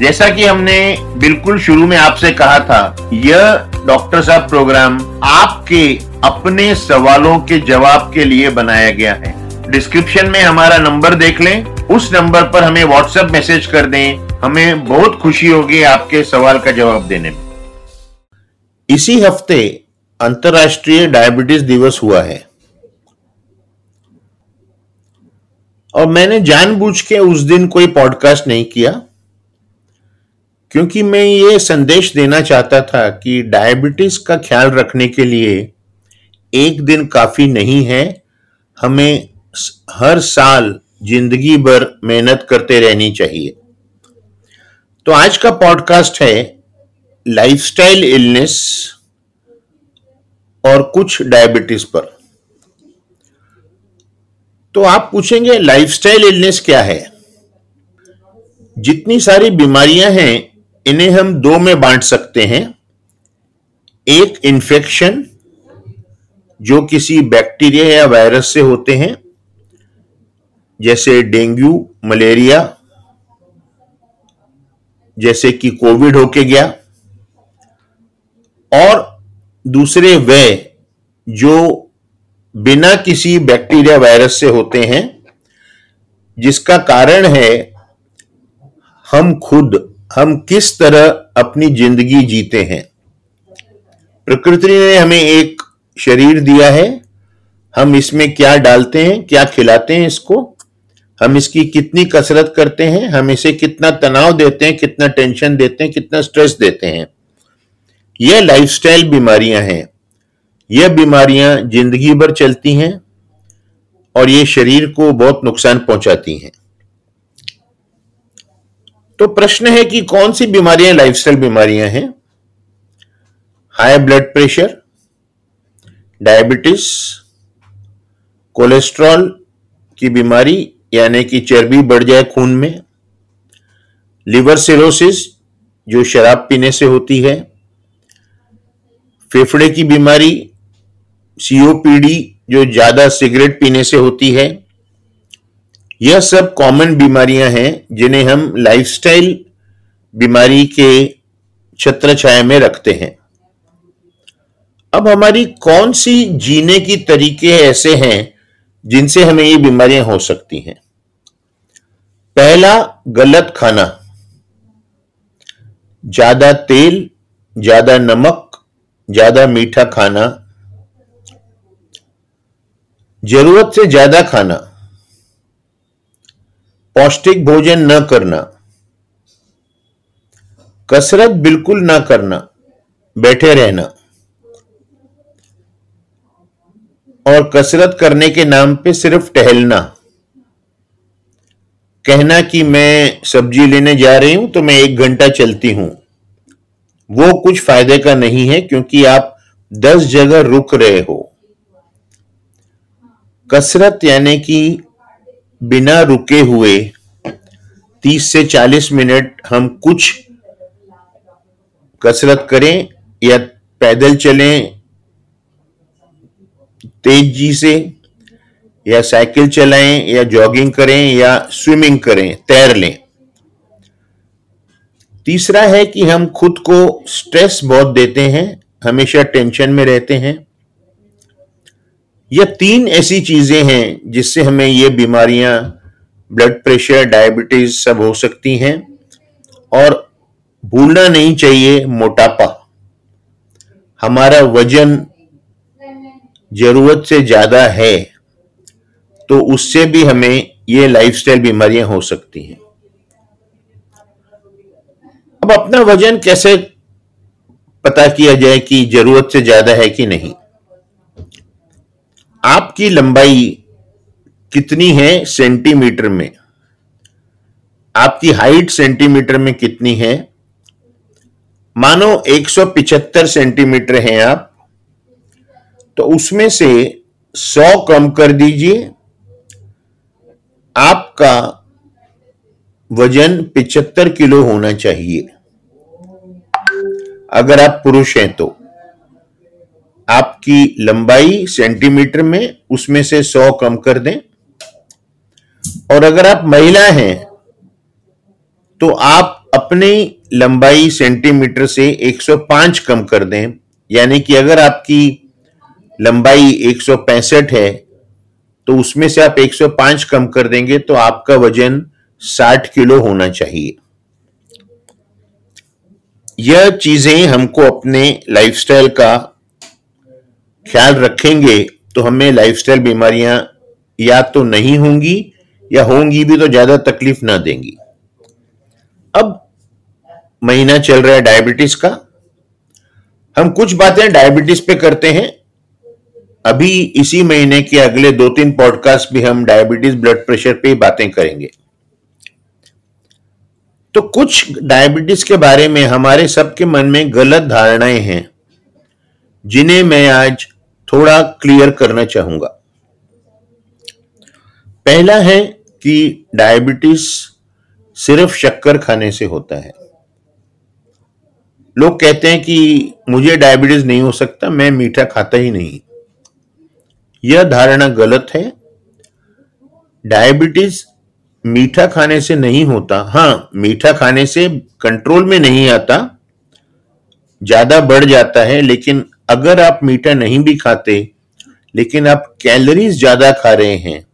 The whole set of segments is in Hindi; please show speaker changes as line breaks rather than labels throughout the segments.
जैसा कि हमने बिल्कुल शुरू में आपसे कहा था, यह डॉक्टर साहब प्रोग्राम आपके अपने सवालों के जवाब के लिए बनाया गया है। डिस्क्रिप्शन में हमारा नंबर देख लें। उस नंबर पर हमें व्हाट्सएप मैसेज कर दें। हमें बहुत खुशी होगी आपके सवाल का जवाब देने में। इसी हफ़्ते अंतर्राष्ट्रीय डायबिटीज़ दिवस हुआ है। और मैंने जानबूझ के उस दिन कोई पॉडकास्ट नहीं किया। क्योंकि मैं ये संदेश देना चाहता था कि डायबिटीज़ का ख्याल रखने के लिए एक दिन काफ़ी नहीं है। हमें हर साल ज़िंदगी भर मेहनत करते रहनी चाहिए। तो आज का पॉडकास्ट है लाइफस्टाइल इलनेस और कुछ डायबिटीज़ पर। तो आप पूछेंगे लाइफस्टाइल इलनेस क्या है? जितनी सारी बीमारियाँ हैं इन्हें हम दो में बांट सकते हैं। एक इन्फेक्शन जो किसी बैक्टीरिया या वायरस से होते हैं, जैसे डेंगू, मलेरिया, जैसे कि कोविड होके गया। और दूसरे वे जो बिना किसी बैक्टीरिया वायरस से होते हैं, जिसका कारण है हम खुद हम किस तरह अपनी ज़िंदगी जीते हैं? प्रकृति ने हमें एक शरीर दिया है। हम इसमें क्या डालते हैं, क्या खिलाते हैं इसको? हम इसकी कितनी कसरत करते हैं? हम इसे कितना तनाव देते हैं, कितना टेंशन देते हैं, कितना स्ट्रेस देते हैं? यह लाइफस्टाइल बीमारियाँ हैं। यह बीमारियाँ ज़िंदगी भर चलती हैं और ये शरीर को बहुत नुकसान पहुंचाती हैं। तो प्रश्न है कि कौन सी बीमारियाँ लाइफस्टाइल बीमारियाँ हैं? High blood pressure diabetes cholesterol की बीमारी, यानी कि चर्बी बढ़ जाए खून में लिवर सिरोसिस जो शराब पीने से होती है, फेफड़े की बीमारी सीओपीडी जो ज़्यादा सिगरेट पीने से होती है यह सब कॉमन बीमारियाँ हैं, जिन्हें हम लाइफस्टाइल बीमारी के छत्र छाया में रखते हैं। अब हमारी कौन सी जीने की तरीके ऐसे हैं, जिनसे हमें ये बीमारियाँ हो सकती हैं? पहला, गलत खाना। ज़्यादा तेल, ज़्यादा नमक, ज़्यादा मीठा खाना। ज़रूरत से ज़्यादा खाना। पौष्टिक भोजन न करना। कसरत बिल्कुल ना करना। बैठे रहना। और कसरत करने के नाम पे सिर्फ़ टहलना। कहना कि मैं सब्ज़ी लेने जा रही हूँ तो मैं एक घंटा चलती हूँ। वो कुछ फ़ायदे का नहीं है, क्योंकि आप दस जगह रुक रहे हो। कसरत यानी कि बिना रुके हुए 30 से 40 मिनट हम कुछ कसरत करें या पैदल चलें तेज़ी से, या साइकिल चलाएँ, या जॉगिंग करें, या स्विमिंग करें, तैर लें। तीसरा है कि हम खुद को स्ट्रेस बहुत देते हैं, हमेशा टेंशन में रहते हैं। यह तीन ऐसी चीज़ें हैं जिससे हमें ये बीमारियाँ ब्लड प्रेशर डायबिटीज़ सब हो सकती हैं। और भूलना नहीं चाहिए मोटापा। हमारा वज़न ज़रूरत से ज़्यादा है तो उससे भी हमें ये लाइफस्टाइल बीमारियाँ हो सकती हैं। अब अपना वज़न कैसे पता किया जाए कि ज़रूरत से ज़्यादा है कि नहीं? आपकी लंबाई कितनी है सेंटीमीटर में? आपकी हाइट सेंटीमीटर में कितनी है? मानो 175 सेंटीमीटर हैं आप तो उसमें से 100 कम कर दीजिए। आपका वज़न 75 किलो होना चाहिए। अगर आप पुरुष हैं तो। आपकी लंबाई सेंटीमीटर में उसमें से 100 कम कर दें। और अगर आप महिला हैं तो आप अपनी लंबाई सेंटीमीटर से 105 कम कर दें। यानी कि अगर आपकी लंबाई एक सौ पैंसठ है तो उसमें से आप 105 कम कर देंगे तो आपका वज़न 60 किलो होना चाहिए। यह चीज़ें हमको अपने लाइफस्टाइल का ख्याल रखेंगे तो हमें लाइफस्टाइल बीमारियाँ या तो नहीं होंगी, या होंगी भी तो ज़्यादा तकलीफ़ ना देंगी। अब महीना चल रहा है डायबिटीज़ का। हम कुछ बातें डायबिटीज़ पे करते हैं। अभी इसी महीने के अगले दो तीन पॉडकास्ट भी हम डायबिटीज़ ब्लड प्रेशर पे बातें करेंगे। तो कुछ डायबिटीज़ के बारे में हमारे सबके मन में गलत धारणाएँ हैं, जिन्हें मैं आज थोड़ा क्लियर करना चाहूँगा। पहला है कि डायबिटीज़ सिर्फ़ शक्कर खाने से होता है। लोग कहते हैं कि मुझे डायबिटीज़ नहीं हो सकता, मैं मीठा खाता ही नहीं। यह धारणा गलत है। डायबिटीज़ मीठा खाने से नहीं होता। हाँ, मीठा खाने से कंट्रोल में नहीं आता। ज़्यादा बढ़ जाता है, लेकिन अगर आप मीठा नहीं भी खाते, लेकिन आप कैलोरीज ज़्यादा खा रहे हैं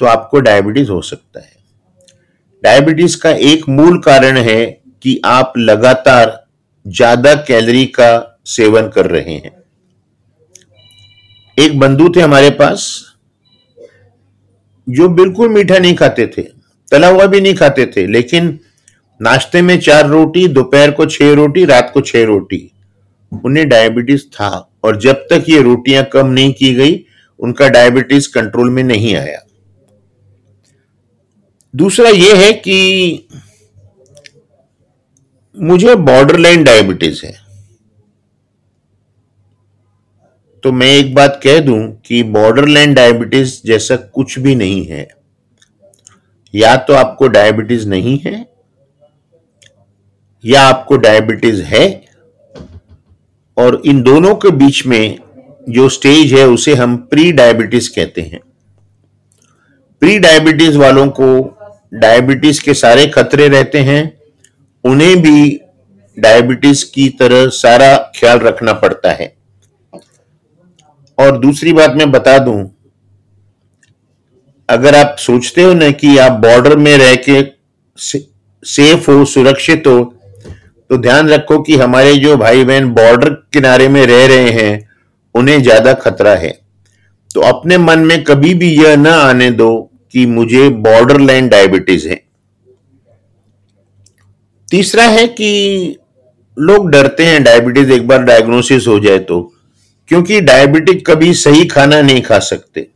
तो आपको डायबिटीज़ हो सकता है। डायबिटीज़ का एक मूल कारण है कि आप लगातार ज़्यादा कैलोरी का सेवन कर रहे हैं। एक बंधु थे हमारे पास, जो बिल्कुल मीठा नहीं खाते थे, तला हुआ भी नहीं खाते थे, लेकिन नाश्ते में चार रोटी, दोपहर को छह रोटी, रात को छह रोटी। उन्हें डायबिटीज़ था और जब तक ये रोटियाँ कम नहीं की गई, उनका डायबिटीज़ कंट्रोल में नहीं आया। दूसरा यह है कि मुझे बॉर्डरलाइन डायबिटीज़ है। तो मैं एक बात कह दूँ कि बॉर्डरलाइन डायबिटीज़ जैसा कुछ भी नहीं है। या तो आपको डायबिटीज़ नहीं है, या आपको डायबिटीज़ है और इन दोनों के बीच में जो स्टेज है, उसे हम प्री डायबिटीज़ कहते हैं। प्री डायबिटीज़ वालों को डायबिटीज़ के सारे खतरे रहते हैं। उन्हें भी डायबिटीज़ की तरह सारा ख्याल रखना पड़ता है। और दूसरी बात मैं बता दूँ, अगर आप सोचते हो ना कि आप बॉर्डर में रह के सेफ़ हो, सुरक्षित हो तो ध्यान रखो कि हमारे जो भाई बहन बॉर्डर किनारे में रह रहे हैं, उन्हें ज़्यादा खतरा है। तो अपने मन में कभी भी यह ना आने दो कि मुझे बॉर्डर लाइन डायबिटीज़ है। तीसरा है कि लोग डरते हैं डायबिटीज़ एक बार डायग्नोसिस हो जाए तो क्योंकि डायबिटिक कभी सही खाना नहीं खा सकते।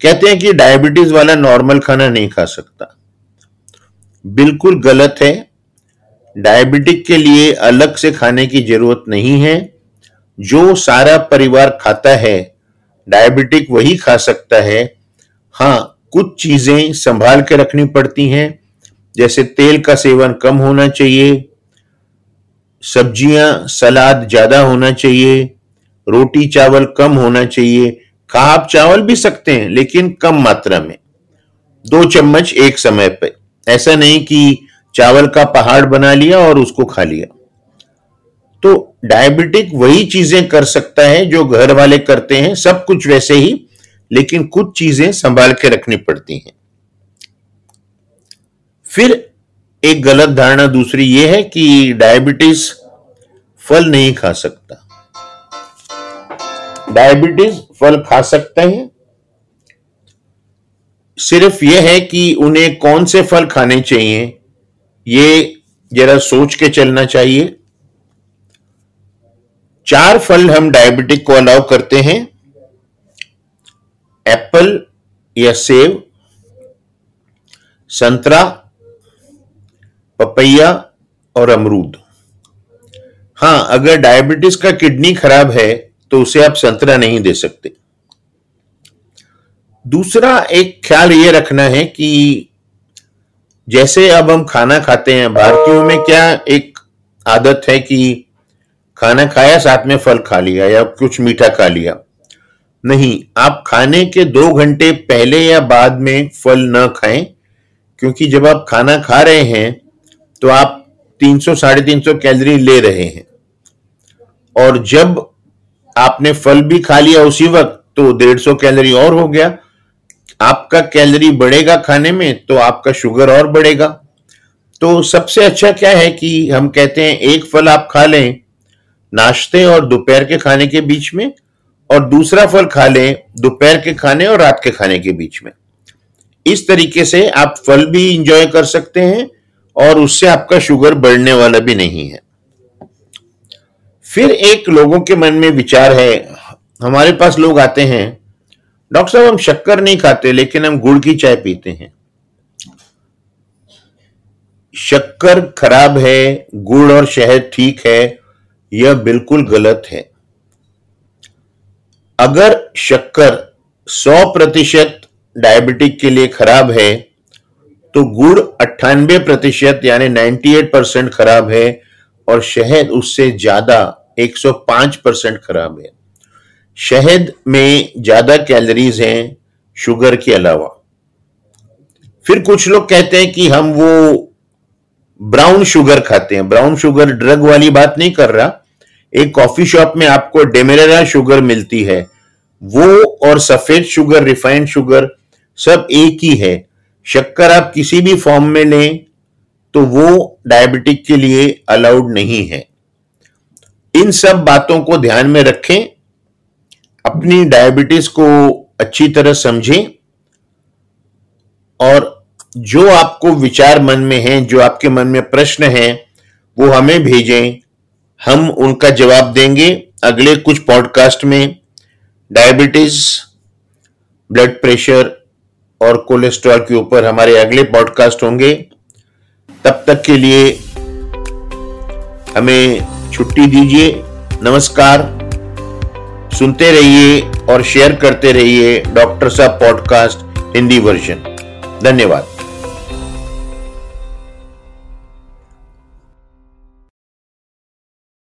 कहते हैं कि डायबिटीज़ वाला नॉर्मल खाना नहीं खा सकता। बिल्कुल गलत है। डायबिटिक के लिए अलग से खाने की ज़रूरत नहीं है। जो सारा परिवार खाता है, डायबिटिक वही खा सकता है। हाँ कुछ चीज़ें संभाल के रखनी पड़ती हैं, जैसे तेल का सेवन कम होना चाहिए, सब्ज़ियाँ, सलाद ज़्यादा होना चाहिए रोटी चावल कम होना चाहिए। खा आप चावल भी सकते हैं, लेकिन कम मात्रा में। दो चम्मच एक समय पर ऐसा नहीं कि चावल का पहाड़ बना लिया और उसको खा लिया। तो डायबिटिक वही चीज़ें कर सकता है जो घर वाले करते हैं, सब कुछ वैसे ही, लेकिन कुछ चीज़ें संभाल के रखनी पड़ती हैं। फिर एक गलत धारणा दूसरी यह है कि डायबिटीज़ फल नहीं खा सकता। डायबिटीज़ फल खा सकते हैं। सिर्फ़ यह है कि उन्हें कौन से फल खाने चाहिए? ये जरा सोच के चलना चाहिए। चार फल हम डायबिटिक को अलाउ करते हैं। एप्पल या सेब संतरा, पपैया और अमरूद। हाँ अगर डायबिटीज़ का किडनी खराब है तो उसे आप संतरा नहीं दे सकते। दूसरा एक ख्याल ये रखना है कि जैसे अब हम खाना खाते हैं, भारतीयों में क्या एक आदत है कि खाना खाया, साथ में फल खा लिया या कुछ मीठा खा लिया? नहीं, आप खाने के दो घंटे पहले या बाद में फल न खाएँ, क्योंकि जब आप खाना खा रहे हैं तो आप 300 साढ़े तीन सौ कैलोरी ले रहे हैं। और जब आपने फल भी खा लिया उसी वक्त तो डेढ़ सौ कैलोरी और हो गया आपका कैलोरी बढ़ेगा खाने में तो आपका शुगर और बढ़ेगा। तो सबसे अच्छा क्या है कि हम कहते हैं, एक फल आप खा लें, नाश्ते और दोपहर के खाने के बीच में, और दूसरा फल खा लें, दोपहर के खाने और रात के खाने के बीच में। इस तरीके से आप फल भी इंजॉय कर सकते हैं, और उससे आपका शुगर बढ़ने वाला भी नहीं है। फिर एक लोगों के मन में विचार है, हमारे पास लोग आते हैं डॉक्टर साहब, हम शक्कर नहीं खाते, लेकिन हम गुड़ की चाय पीते हैं। शक्कर खराब है, गुड़ और शहद ठीक है, यह बिल्कुल गलत है। अगर शक्कर 100 प्रतिशत डायबिटिक के लिए खराब है तो गुड़ अट्ठानबे प्रतिशत, यानी 98 परसेंट खराब है, और शहद उससे ज़्यादा 105 परसेंट खराब है। शहद में ज़्यादा कैलोरीज हैं शुगर के अलावा। फिर कुछ लोग कहते हैं कि हम वो ब्राउन शुगर खाते हैं। ब्राउन शुगर ड्रग वाली बात नहीं कर रहा। एक कॉफ़ी शॉप में आपको डेमेरा शुगर मिलती है। वो और सफ़ेद शुगर रिफाइंड शुगर सब एक ही है। शक्कर आप किसी भी फॉर्म में लें तो वो डायबिटिक के लिए अलाउड नहीं है। इन सब बातों को ध्यान में रखें। अपनी डायबिटीज़ को अच्छी तरह समझें और जो आपको विचार मन में है, जो आपके मन में प्रश्न है, वो हमें भेजें। हम उनका जवाब देंगे अगले कुछ पॉडकास्ट में। डायबिटीज़ ब्लड प्रेशर और कोलेस्ट्रॉल के ऊपर हमारे अगले पॉडकास्ट होंगे। तब तक के लिए हमें छुट्टी दीजिए। नमस्कार। सुनते रहिए और शेयर करते रहिए डॉक्टर साहब पॉडकास्ट हिंदी वर्जन धन्यवाद.